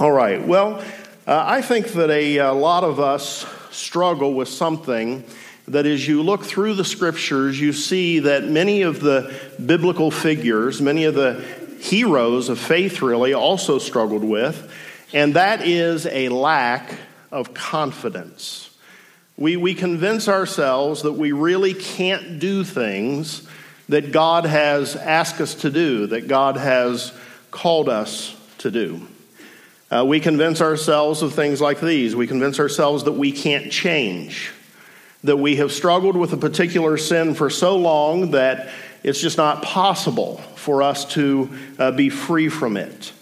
All right. Well, uh, I think that a, a lot of us struggle with something that as you look through the scriptures, you see that many of the biblical figures, many of the heroes of faith really also struggled with, and that is a lack of confidence. We, we convince ourselves that we really can't do things that God has asked us to do, that God has called us to do. Uh, we convince ourselves of things like these. We convince ourselves that we can't change, that we have struggled with a particular sin for so long that it's just not possible for us to uh, be free from it.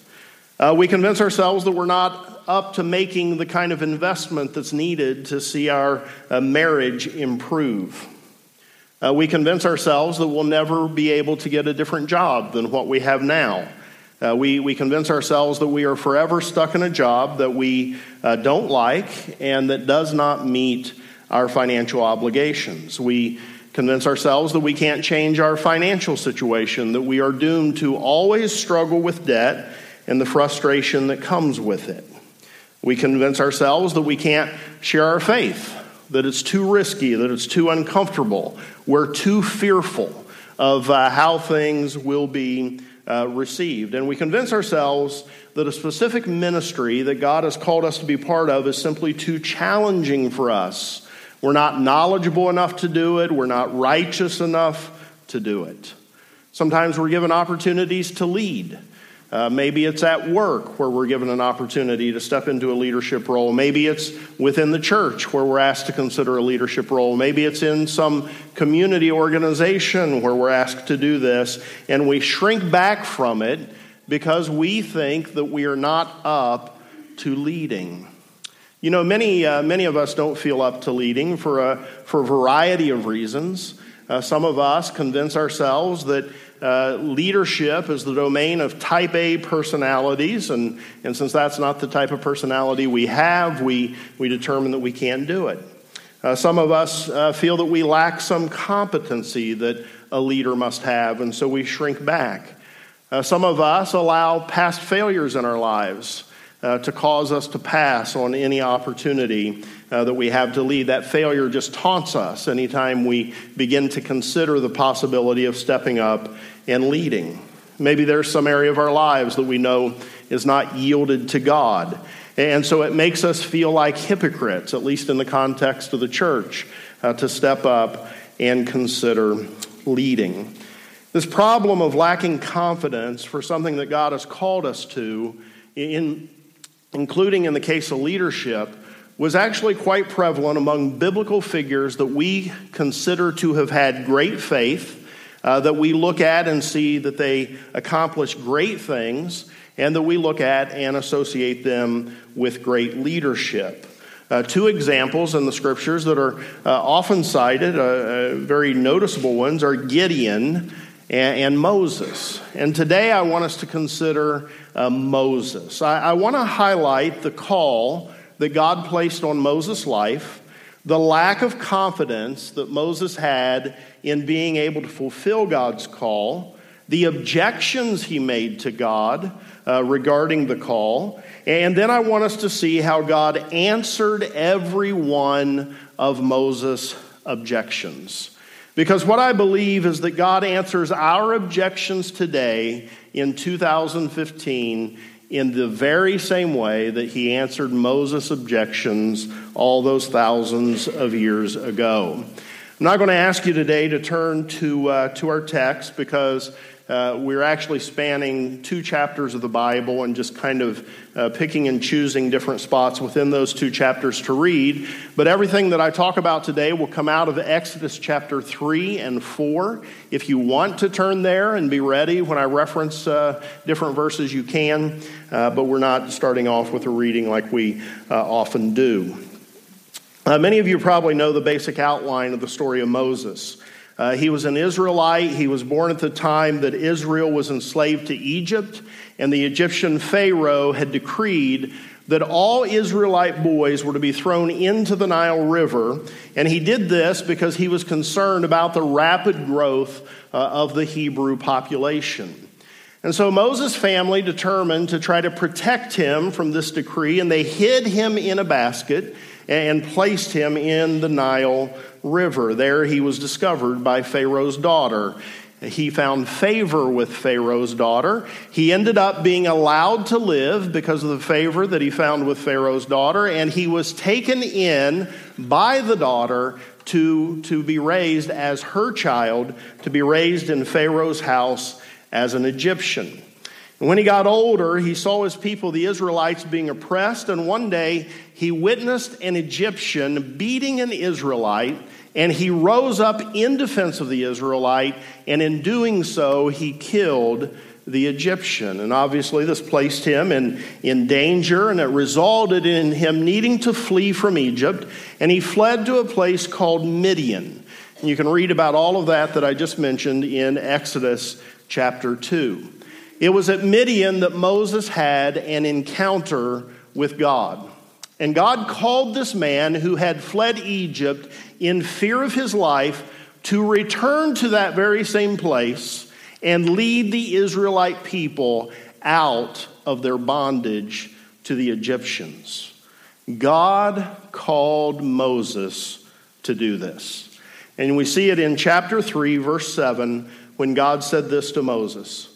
Uh, we convince ourselves that we're not up to making the kind of investment that's needed to see our uh, marriage improve. Uh, we convince ourselves that we'll never be able to get a different job than what we have now. Uh, we, we convince ourselves that we are forever stuck in a job that we uh, don't like and that does not meet our financial obligations. We convince ourselves that we can't change our financial situation, that we are doomed to always struggle with debt and the frustration that comes with it. We convince ourselves that we can't share our faith, that it's too risky, that it's too uncomfortable. We're too fearful of uh, how things will be uh, received. And we convince ourselves that a specific ministry that God has called us to be part of is simply too challenging for us. We're not knowledgeable enough to do it, we're not righteous enough to do it. Sometimes we're given opportunities to lead. Uh, maybe it's at work where we're given an opportunity to step into a leadership role. Maybe it's within the church where we're asked to consider a leadership role. Maybe it's in some community organization where we're asked to do this, and we shrink back from it because we think that we are not up to leading. You know, many, uh, many of us don't feel up to leading for a, for a variety of reasons. Uh, some of us convince ourselves that uh, leadership is the domain of type A personalities, and, and since that's not the type of personality we have, we, we determine that we can't do it. Uh, some of us uh, feel that we lack some competency that a leader must have, and so we shrink back. Uh, some of us allow past failures in our lives uh, to cause us to pass on any opportunity uh, that we have to lead. That failure just taunts us anytime we begin to consider the possibility of stepping up and leading. Maybe there's some area of our lives that we know is not yielded to God. And so it makes us feel like hypocrites, at least in the context of the church, uh, to step up and consider leading. This problem of lacking confidence for something that God has called us to, in, including in the case of leadership, was actually quite prevalent among biblical figures that we consider to have had great faith, uh, that we look at and see that they accomplished great things, and that we look at and associate them with great leadership. Uh, two examples in the scriptures that are uh, often cited, uh, uh, very noticeable ones, are Gideon and, Moses. And today I want us to consider uh, Moses. I, I want to highlight the call that God placed on Moses' life, the lack of confidence that Moses had in being able to fulfill God's call, the objections he made to God uh, regarding the call, and then I want us to see how God answered every one of Moses' objections. Because what I believe is that God answers our objections today in 2015 in the very same way that he answered Moses' objections all those thousands of years ago. I'm not going to ask you today to turn to, uh, to our text because uh, we're actually spanning two chapters of the Bible and just kind of uh, picking and choosing different spots within those two chapters to read. But everything that I talk about today will come out of Exodus chapter 3 and 4. If you want to turn there and be ready when I reference uh, different verses, you can. Uh, but we're not starting off with a reading like we uh, often do. Uh, many of you probably know the basic outline of the story of Moses. Uh, he was an Israelite. He was born at the time that Israel was enslaved to Egypt, and the Egyptian Pharaoh had decreed that all Israelite boys were to be thrown into the Nile River. And he did this because he was concerned about the rapid growth uh, of the Hebrew population. And so Moses' family determined to try to protect him from this decree, and they hid him in a basket and placed him in the Nile River. There he was discovered by Pharaoh's daughter. He found favor with Pharaoh's daughter. He ended up being allowed to live because of the favor that he found with Pharaoh's daughter, and he was taken in by the daughter to, to be raised as her child, to be raised in Pharaoh's house as an Egyptian. And when he got older, he saw his people, the Israelites, being oppressed, and one day he witnessed an Egyptian beating an Israelite, and he rose up in defense of the Israelite, and in doing so, he killed the Egyptian. And obviously, this placed him in, in danger, and it resulted in him needing to flee from Egypt, and he fled to a place called Midian. And you can read about all of that that I just mentioned in Exodus chapter 2. It was at Midian that Moses had an encounter with God. And God called this man who had fled Egypt in fear of his life to return to that very same place and lead the Israelite people out of their bondage to the Egyptians. God called Moses to do this. And we see it in chapter 3, verse 7 when God said this to Moses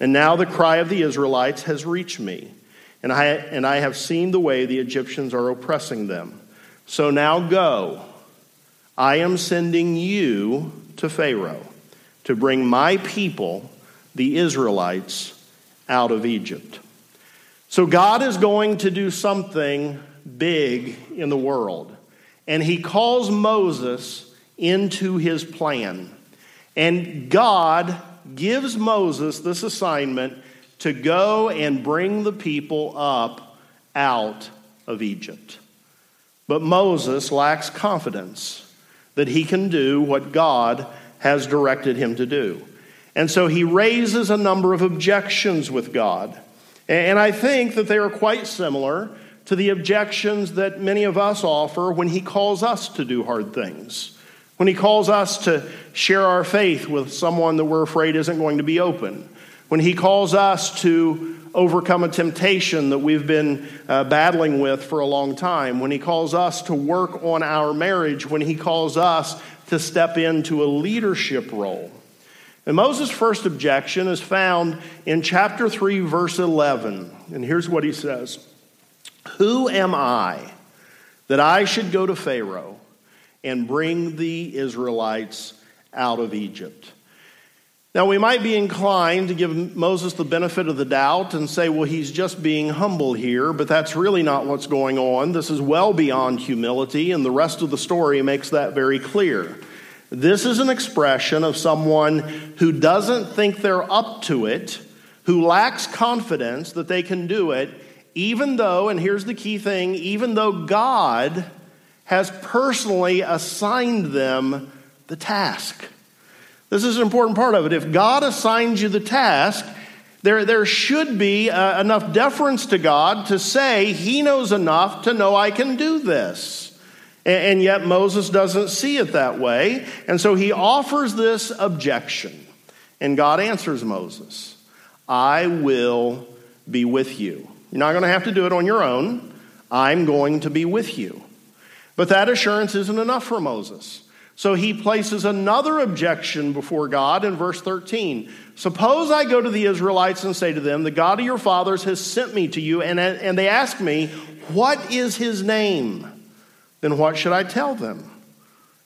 And now the cry of the Israelites has reached me, and I, and I have seen the way the Egyptians are oppressing them. So now go. I am sending you to Pharaoh to bring my people, the Israelites, out of Egypt. So God is going to do something big in the world. And he calls Moses into his plan. And God gives Moses this assignment to go and bring the people up out of Egypt. But Moses lacks confidence that he can do what God has directed him to do. And so he raises a number of objections with God. And I think that they are quite similar to the objections that many of us offer when he calls us to do hard things. When he calls us to share our faith with someone that we're afraid isn't going to be open. When he calls us to overcome a temptation that we've been uh, battling with for a long time. When he calls us to work on our marriage. When he calls us to step into a leadership role. And Moses' first objection is found in chapter 3, verse 11. And here's what he says Who am I that I should go to Pharaoh and bring the Israelites out of Egypt. Now, we might be inclined to give Moses the benefit of the doubt and say, well, he's just being humble here, but that's really not what's going on. This is well beyond humility, and the rest of the story makes that very clear. This is an expression of someone who doesn't think they're up to it, who lacks confidence that they can do it, even though, and here's the key thing, even though God has personally assigned them the task. This is an important part of it. If God assigns you the task, there, there should be uh, enough deference to God to say, He knows enough to know I can do this. And, and yet Moses doesn't see it that way. And so he offers this objection. And God answers Moses I will be with you. You're not going to have to do it on your own. I'm going to be with you. But that assurance isn't enough for Moses. So he places another objection before God in verse 13. Suppose I go to the Israelites and say to them, The God of your fathers has sent me to you, and, and they ask me, What is his name? Then what should I tell them?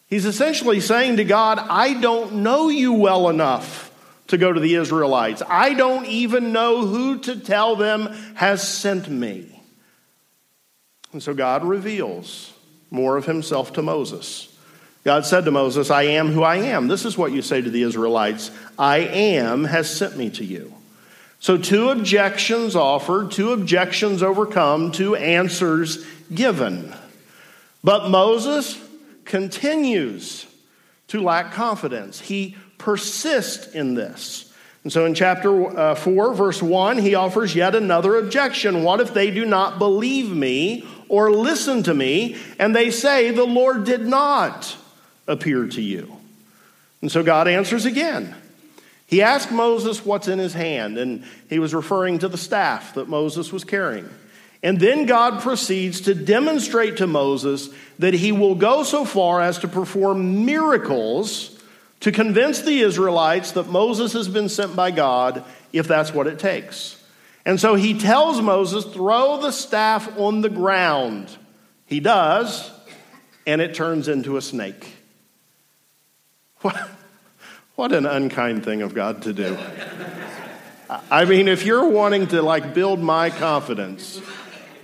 He's essentially saying to God, I don't know you well enough to go to the Israelites. I don't even know who to tell them has sent me. And so God reveals more of himself to Moses. God said to Moses, I am who I am. This is what you say to the Israelites I am has sent me to you. So, two objections offered, two objections overcome, two answers given. But Moses continues to lack confidence. He persists in this. And so in chapter uh, 4, verse 1, he offers yet another objection. What if they do not believe me or listen to me, and they say, The Lord did not appear to you? And so God answers again. He asked Moses what's in his hand, and he was referring to the staff that Moses was carrying. And then God proceeds to demonstrate to Moses that he will go so far as to perform miracles to convince the Israelites that Moses has been sent by God if that's what it takes. And so he tells Moses, throw the staff on the ground. He does, and it turns into a snake. What, what an unkind thing of God to do. I mean, if you're wanting to like build my confidence,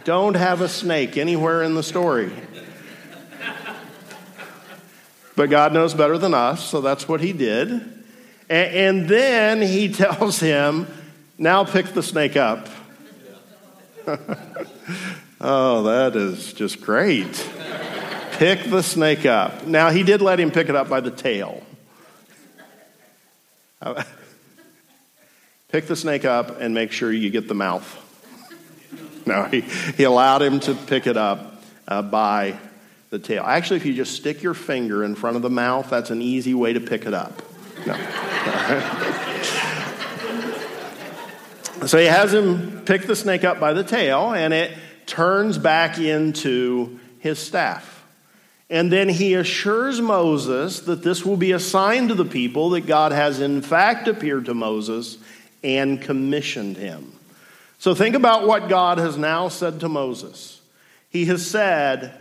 don't have a snake anywhere in the story. But God knows better than us, so that's what he did. And, then he tells him, now pick the snake up. oh, that is just great. pick the snake up. Now, he did let him pick it up by the tail. pick the snake up and make sure you get the mouth. No, he, he allowed him to pick it up uh, by the tail. Actually, if you just stick your finger in front of the mouth, that's an easy way to pick it up. No. so he has him pick the snake up by the tail, and it turns back into his staff. And then he assures Moses that this will be a sign to the people that God has in fact appeared to Moses and commissioned him. So think about what God has now said to Moses. He has said,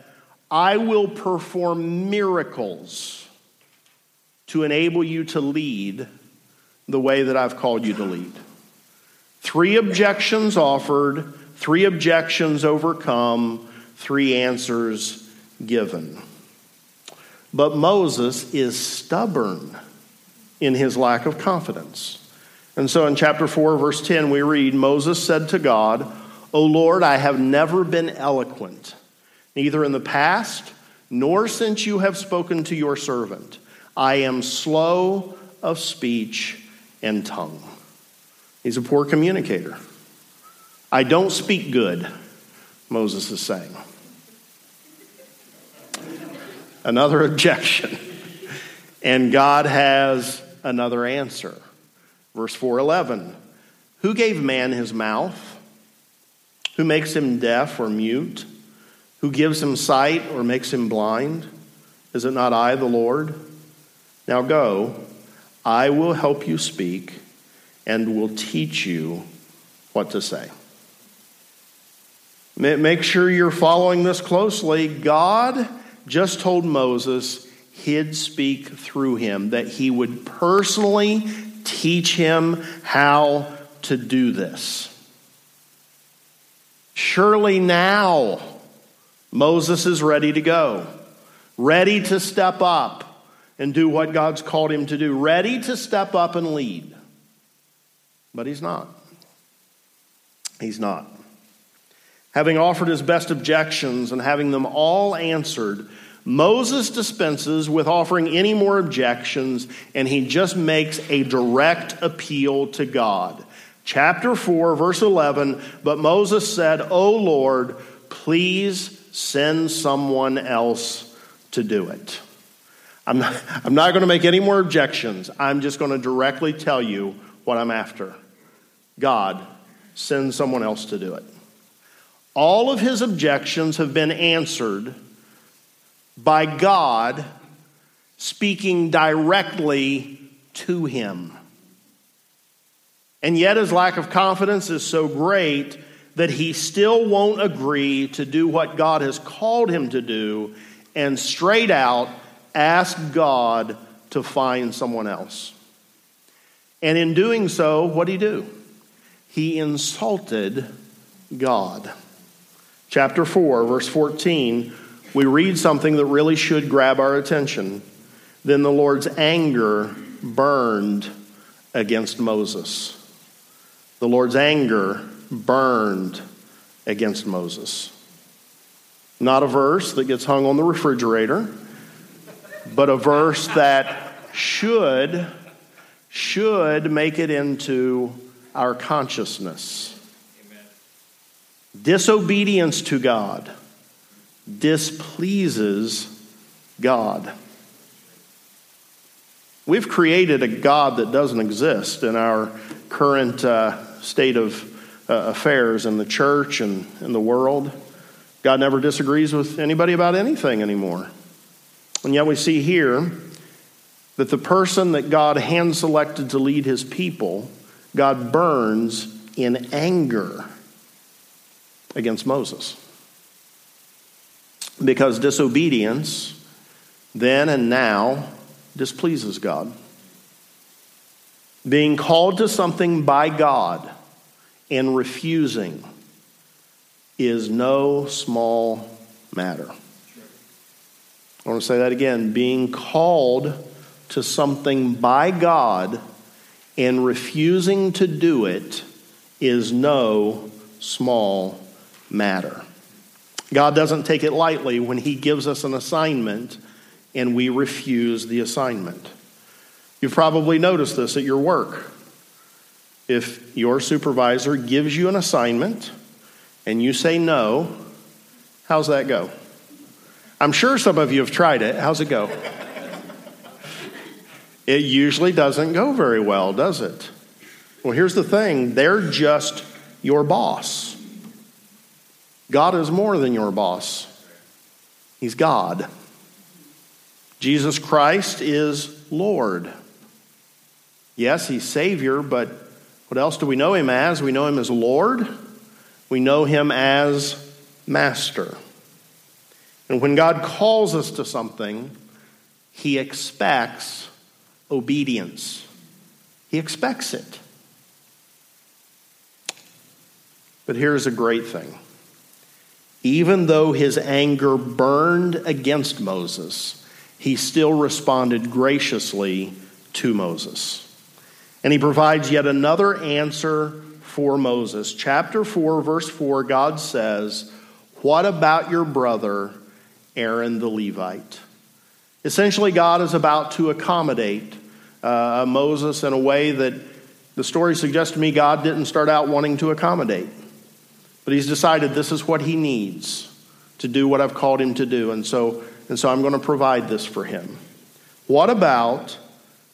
I will perform miracles to enable you to lead the way that I've called you to lead. Three objections offered, three objections overcome, three answers given. But Moses is stubborn in his lack of confidence. And so in chapter 4, verse 10, we read Moses said to God, O Lord, I have never been eloquent, neither in the past nor since you have spoken to your servant. I am slow of speech and tongue. He's a poor communicator. I don't speak good, Moses is saying. Another objection. And God has another answer. Verse 411 Who gave man his mouth? Who makes him deaf or mute? Who gives him sight or makes him blind? Is it not I, the Lord? Now go, I will help you speak and will teach you what to say. Make sure you're following this closely. God just told Moses he'd speak through him, that he would personally teach him how to do this. Surely now Moses is ready to go, ready to step up and do what God's called him to do, ready to step up and lead. But he's not. He's not. Having offered his best objections and having them all answered, Moses dispenses with offering any more objections, and he just makes a direct appeal to God. Chapter 4, verse 11 But Moses said, O Lord, please send someone else to do it. I'm not, I'm not going to make any more objections. I'm just going to directly tell you what I'm after. God, send someone else to do it. All of his objections have been answered by God speaking directly to him. And yet, his lack of confidence is so great that he still won't agree to do what God has called him to do and straight out ask God to find someone else. And in doing so, what did he do? He insulted God. Chapter 4, verse 14 we read something that really should grab our attention. Then the Lord's anger burned against Moses. the Lord's anger burned against Moses. Not a verse that gets hung on the refrigerator, but a verse that should should make it into our consciousness. Amen. Disobedience to God displeases God. We've created a God that doesn't exist in our current uh, state of uh, affairs in the church and in the world. God never disagrees with anybody about anything anymore. And yet we see here that the person that God hand selected to lead his people, God burns in anger against Moses. Because disobedience, then and now, displeases God. Being called to something by God and refusing is no small matter. I want to say that again. Being called to something by God and refusing to do it is no small matter. God doesn't take it lightly when He gives us an assignment and we refuse the assignment. You've probably noticed this at your work. If your supervisor gives you an assignment and you say no, how's that go? I'm sure some of you have tried it. How's it go? It usually doesn't go very well, does it? Well, here's the thing they're just your boss. God is more than your boss, He's God. Jesus Christ is Lord. Yes, He's Savior, but what else do we know Him as? We know Him as Lord, we know Him as Master. And when God calls us to something, He expects obedience. He expects it. But here's a great thing. Even though his anger burned against Moses, he still responded graciously to Moses. And he provides yet another answer for Moses. Chapter 4, verse 4, God says, What about your brother Aaron the Levite. Essentially, God is about to accommodate uh, Moses in a way that the story suggests to me God didn't start out wanting to accommodate. But he's decided this is what he needs to do what I've called him to do. And so, and so I'm going to provide this for him. What about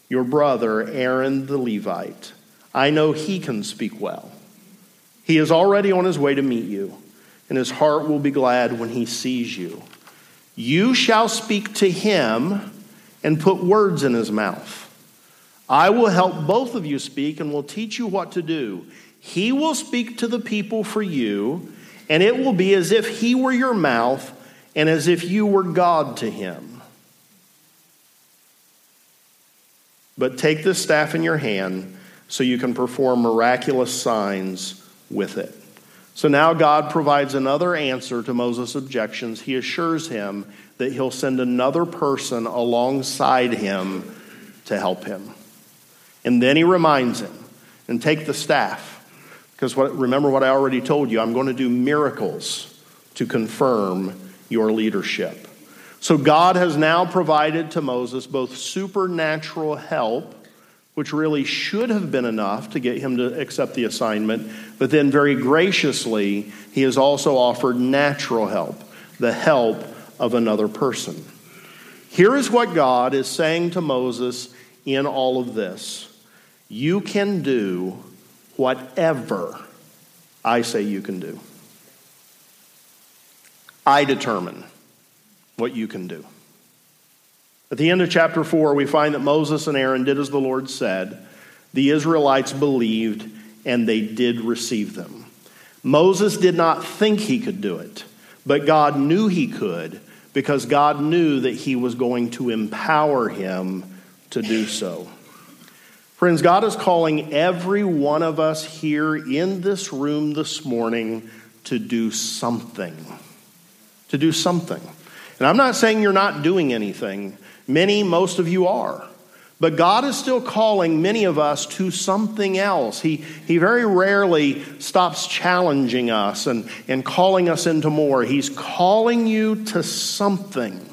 your brother, Aaron the Levite? I know he can speak well. He is already on his way to meet you, and his heart will be glad when he sees you. You shall speak to him and put words in his mouth. I will help both of you speak and will teach you what to do. He will speak to the people for you, and it will be as if he were your mouth and as if you were God to him. But take this staff in your hand so you can perform miraculous signs with it. So now God provides another answer to Moses' objections. He assures him that he'll send another person alongside him to help him. And then he reminds him, and take the staff. Because what, remember what I already told you, I'm going to do miracles to confirm your leadership. So God has now provided to Moses both supernatural help which really should have been enough to get him to accept the assignment. But then, very graciously, he has also offered natural help, the help of another person. Here is what God is saying to Moses in all of this You can do whatever I say you can do. I determine what you can do. At the end of chapter 4, we find that Moses and Aaron did as the Lord said. The Israelites believed, and they did receive them. Moses did not think he could do it, but God knew he could because God knew that he was going to empower him to do so. Friends, God is calling every one of us here in this room this morning to do something. To do something. And I'm not saying you're not doing anything. Many, most of you are. But God is still calling many of us to something else. He, he very rarely stops challenging us and, and calling us into more. He's calling you to something.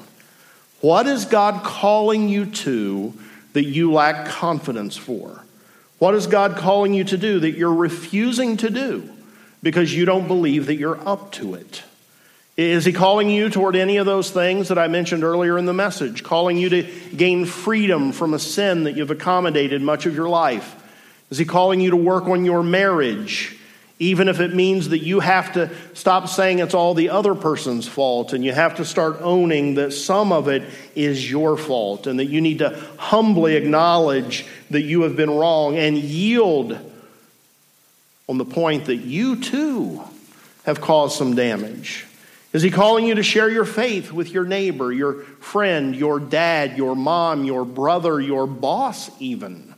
What is God calling you to that you lack confidence for? What is God calling you to do that you're refusing to do because you don't believe that you're up to it? Is he calling you toward any of those things that I mentioned earlier in the message? Calling you to gain freedom from a sin that you've accommodated much of your life? Is he calling you to work on your marriage, even if it means that you have to stop saying it's all the other person's fault and you have to start owning that some of it is your fault and that you need to humbly acknowledge that you have been wrong and yield on the point that you too have caused some damage? Is he calling you to share your faith with your neighbor, your friend, your dad, your mom, your brother, your boss, even?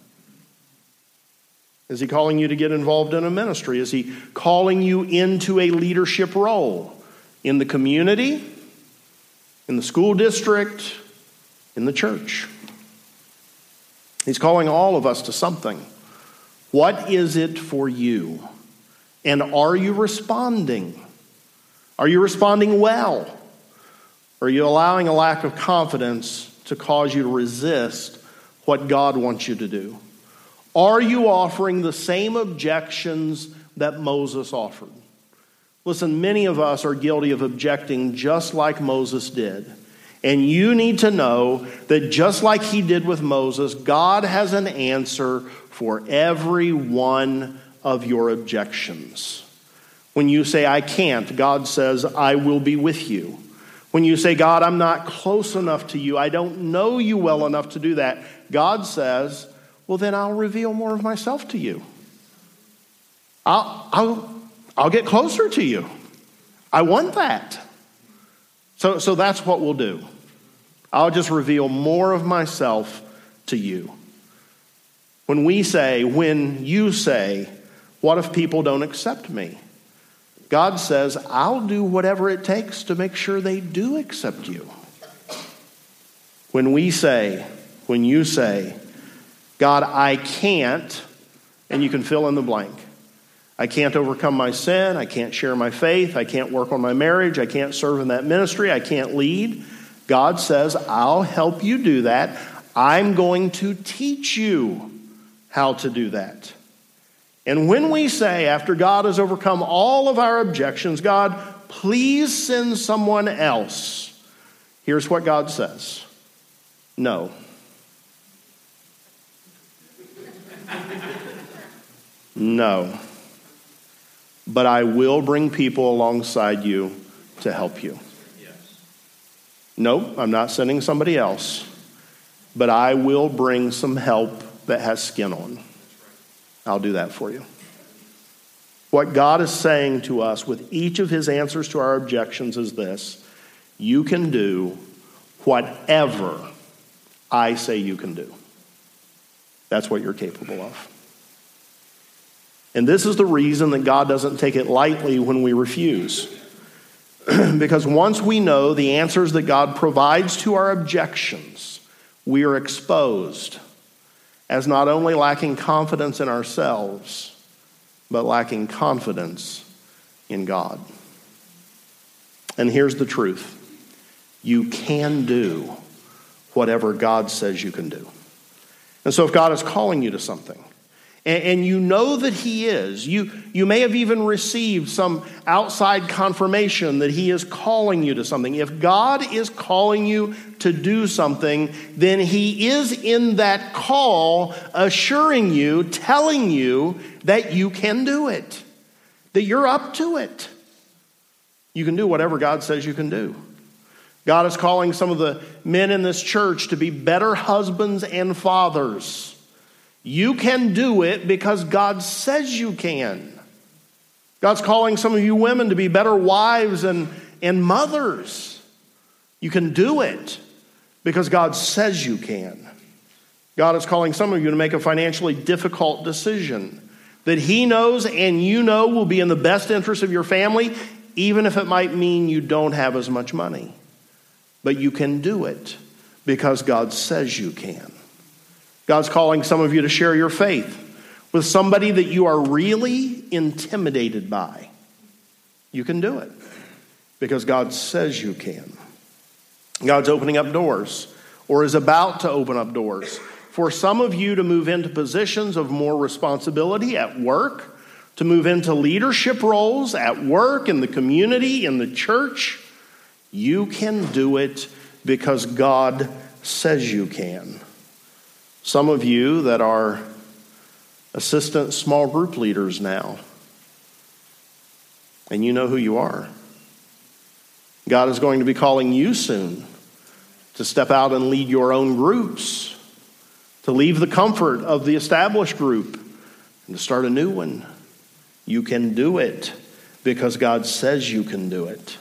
Is he calling you to get involved in a ministry? Is he calling you into a leadership role in the community, in the school district, in the church? He's calling all of us to something. What is it for you? And are you responding? Are you responding well? Or are you allowing a lack of confidence to cause you to resist what God wants you to do? Are you offering the same objections that Moses offered? Listen, many of us are guilty of objecting just like Moses did. And you need to know that just like he did with Moses, God has an answer for every one of your objections. When you say, I can't, God says, I will be with you. When you say, God, I'm not close enough to you, I don't know you well enough to do that, God says, well, then I'll reveal more of myself to you. I'll, I'll, I'll get closer to you. I want that. So, so that's what we'll do. I'll just reveal more of myself to you. When we say, when you say, what if people don't accept me? God says, I'll do whatever it takes to make sure they do accept you. When we say, when you say, God, I can't, and you can fill in the blank. I can't overcome my sin. I can't share my faith. I can't work on my marriage. I can't serve in that ministry. I can't lead. God says, I'll help you do that. I'm going to teach you how to do that. And when we say, after God has overcome all of our objections, God, please send someone else, here's what God says No. No. But I will bring people alongside you to help you. Yes. No, I'm not sending somebody else, but I will bring some help that has skin on. I'll do that for you. What God is saying to us with each of his answers to our objections is this you can do whatever I say you can do. That's what you're capable of. And this is the reason that God doesn't take it lightly when we refuse. because once we know the answers that God provides to our objections, we are exposed as not only lacking confidence in ourselves, but lacking confidence in God. And here's the truth you can do whatever God says you can do. And so, if God is calling you to something, and, and you know that He is. You, you may have even received some outside confirmation that He is calling you to something. If God is calling you to do something, then He is in that call assuring you, telling you that you can do it, that you're up to it. You can do whatever God says you can do. God is calling some of the men in this church to be better husbands and fathers. You can do it because God says you can. God's calling some of you women to be better wives and, and mothers. You can do it because God says you can. God is calling some of you to make a financially difficult decision that He knows and you know will be in the best interest of your family, even if it might mean you don't have as much money. But you can do it because God says you can. God's calling some of you to share your faith with somebody that you are really intimidated by. You can do it because God says you can. God's opening up doors or is about to open up doors for some of you to move into positions of more responsibility at work, to move into leadership roles at work, in the community, in the church. You can do it because God says you can. Some of you that are assistant small group leaders now, and you know who you are. God is going to be calling you soon to step out and lead your own groups, to leave the comfort of the established group and to start a new one. You can do it because God says you can do it.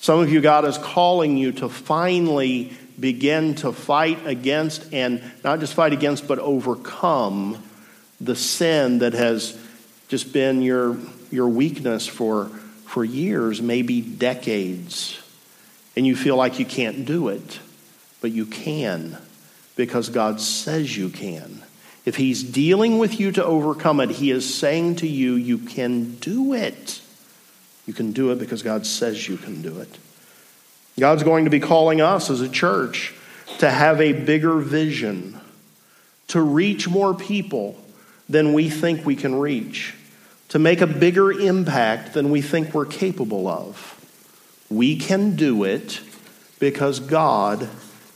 Some of you, God is calling you to finally begin to fight against, and not just fight against, but overcome the sin that has just been your, your weakness for, for years, maybe decades. And you feel like you can't do it, but you can because God says you can. If He's dealing with you to overcome it, He is saying to you, you can do it. You can do it because God says you can do it. God's going to be calling us as a church to have a bigger vision, to reach more people than we think we can reach, to make a bigger impact than we think we're capable of. We can do it because God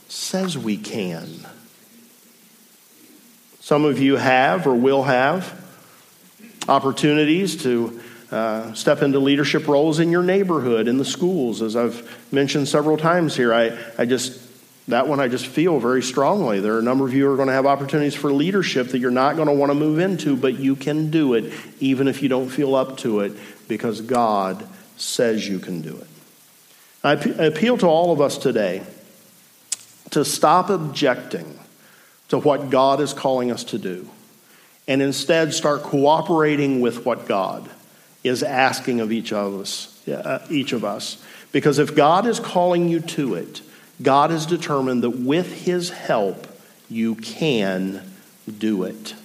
says we can. Some of you have or will have opportunities to uh, step into leadership roles in your neighborhood, in the schools, as I've mentioned several times here. I, I just, that one I just feel very strongly. There are a number of you who are going to have opportunities for leadership that you're not going to want to move into, but you can do it even if you don't feel up to it because God says you can do it. I, I appeal to all of us today to stop objecting to what God is calling us to do and instead start cooperating with what God is asking of each of us, uh, each of us. Because if God is calling you to it, God has determined that with his help, you can do it.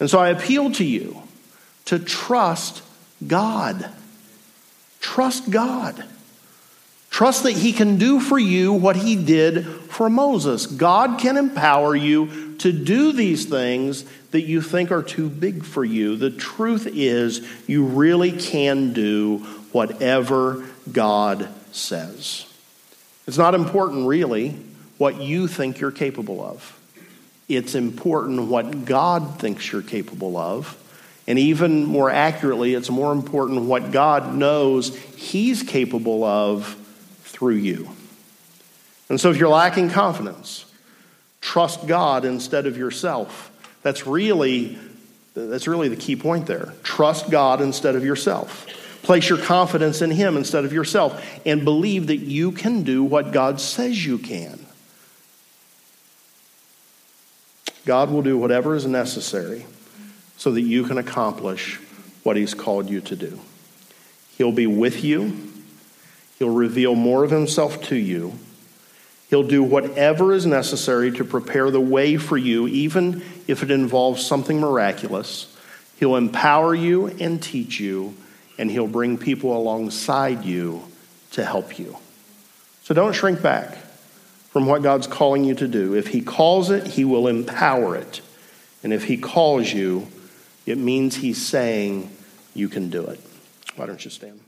And so I appeal to you to trust God. Trust God. Trust that He can do for you what He did for Moses. God can empower you to do these things that you think are too big for you. The truth is, you really can do whatever God says. It's not important, really, what you think you're capable of. It's important what God thinks you're capable of. And even more accurately, it's more important what God knows He's capable of through you. And so if you're lacking confidence, trust God instead of yourself. That's really that's really the key point there. Trust God instead of yourself. Place your confidence in him instead of yourself and believe that you can do what God says you can. God will do whatever is necessary so that you can accomplish what he's called you to do. He'll be with you. He'll reveal more of himself to you. He'll do whatever is necessary to prepare the way for you, even if it involves something miraculous. He'll empower you and teach you, and he'll bring people alongside you to help you. So don't shrink back from what God's calling you to do. If he calls it, he will empower it. And if he calls you, it means he's saying you can do it. Why don't you stand?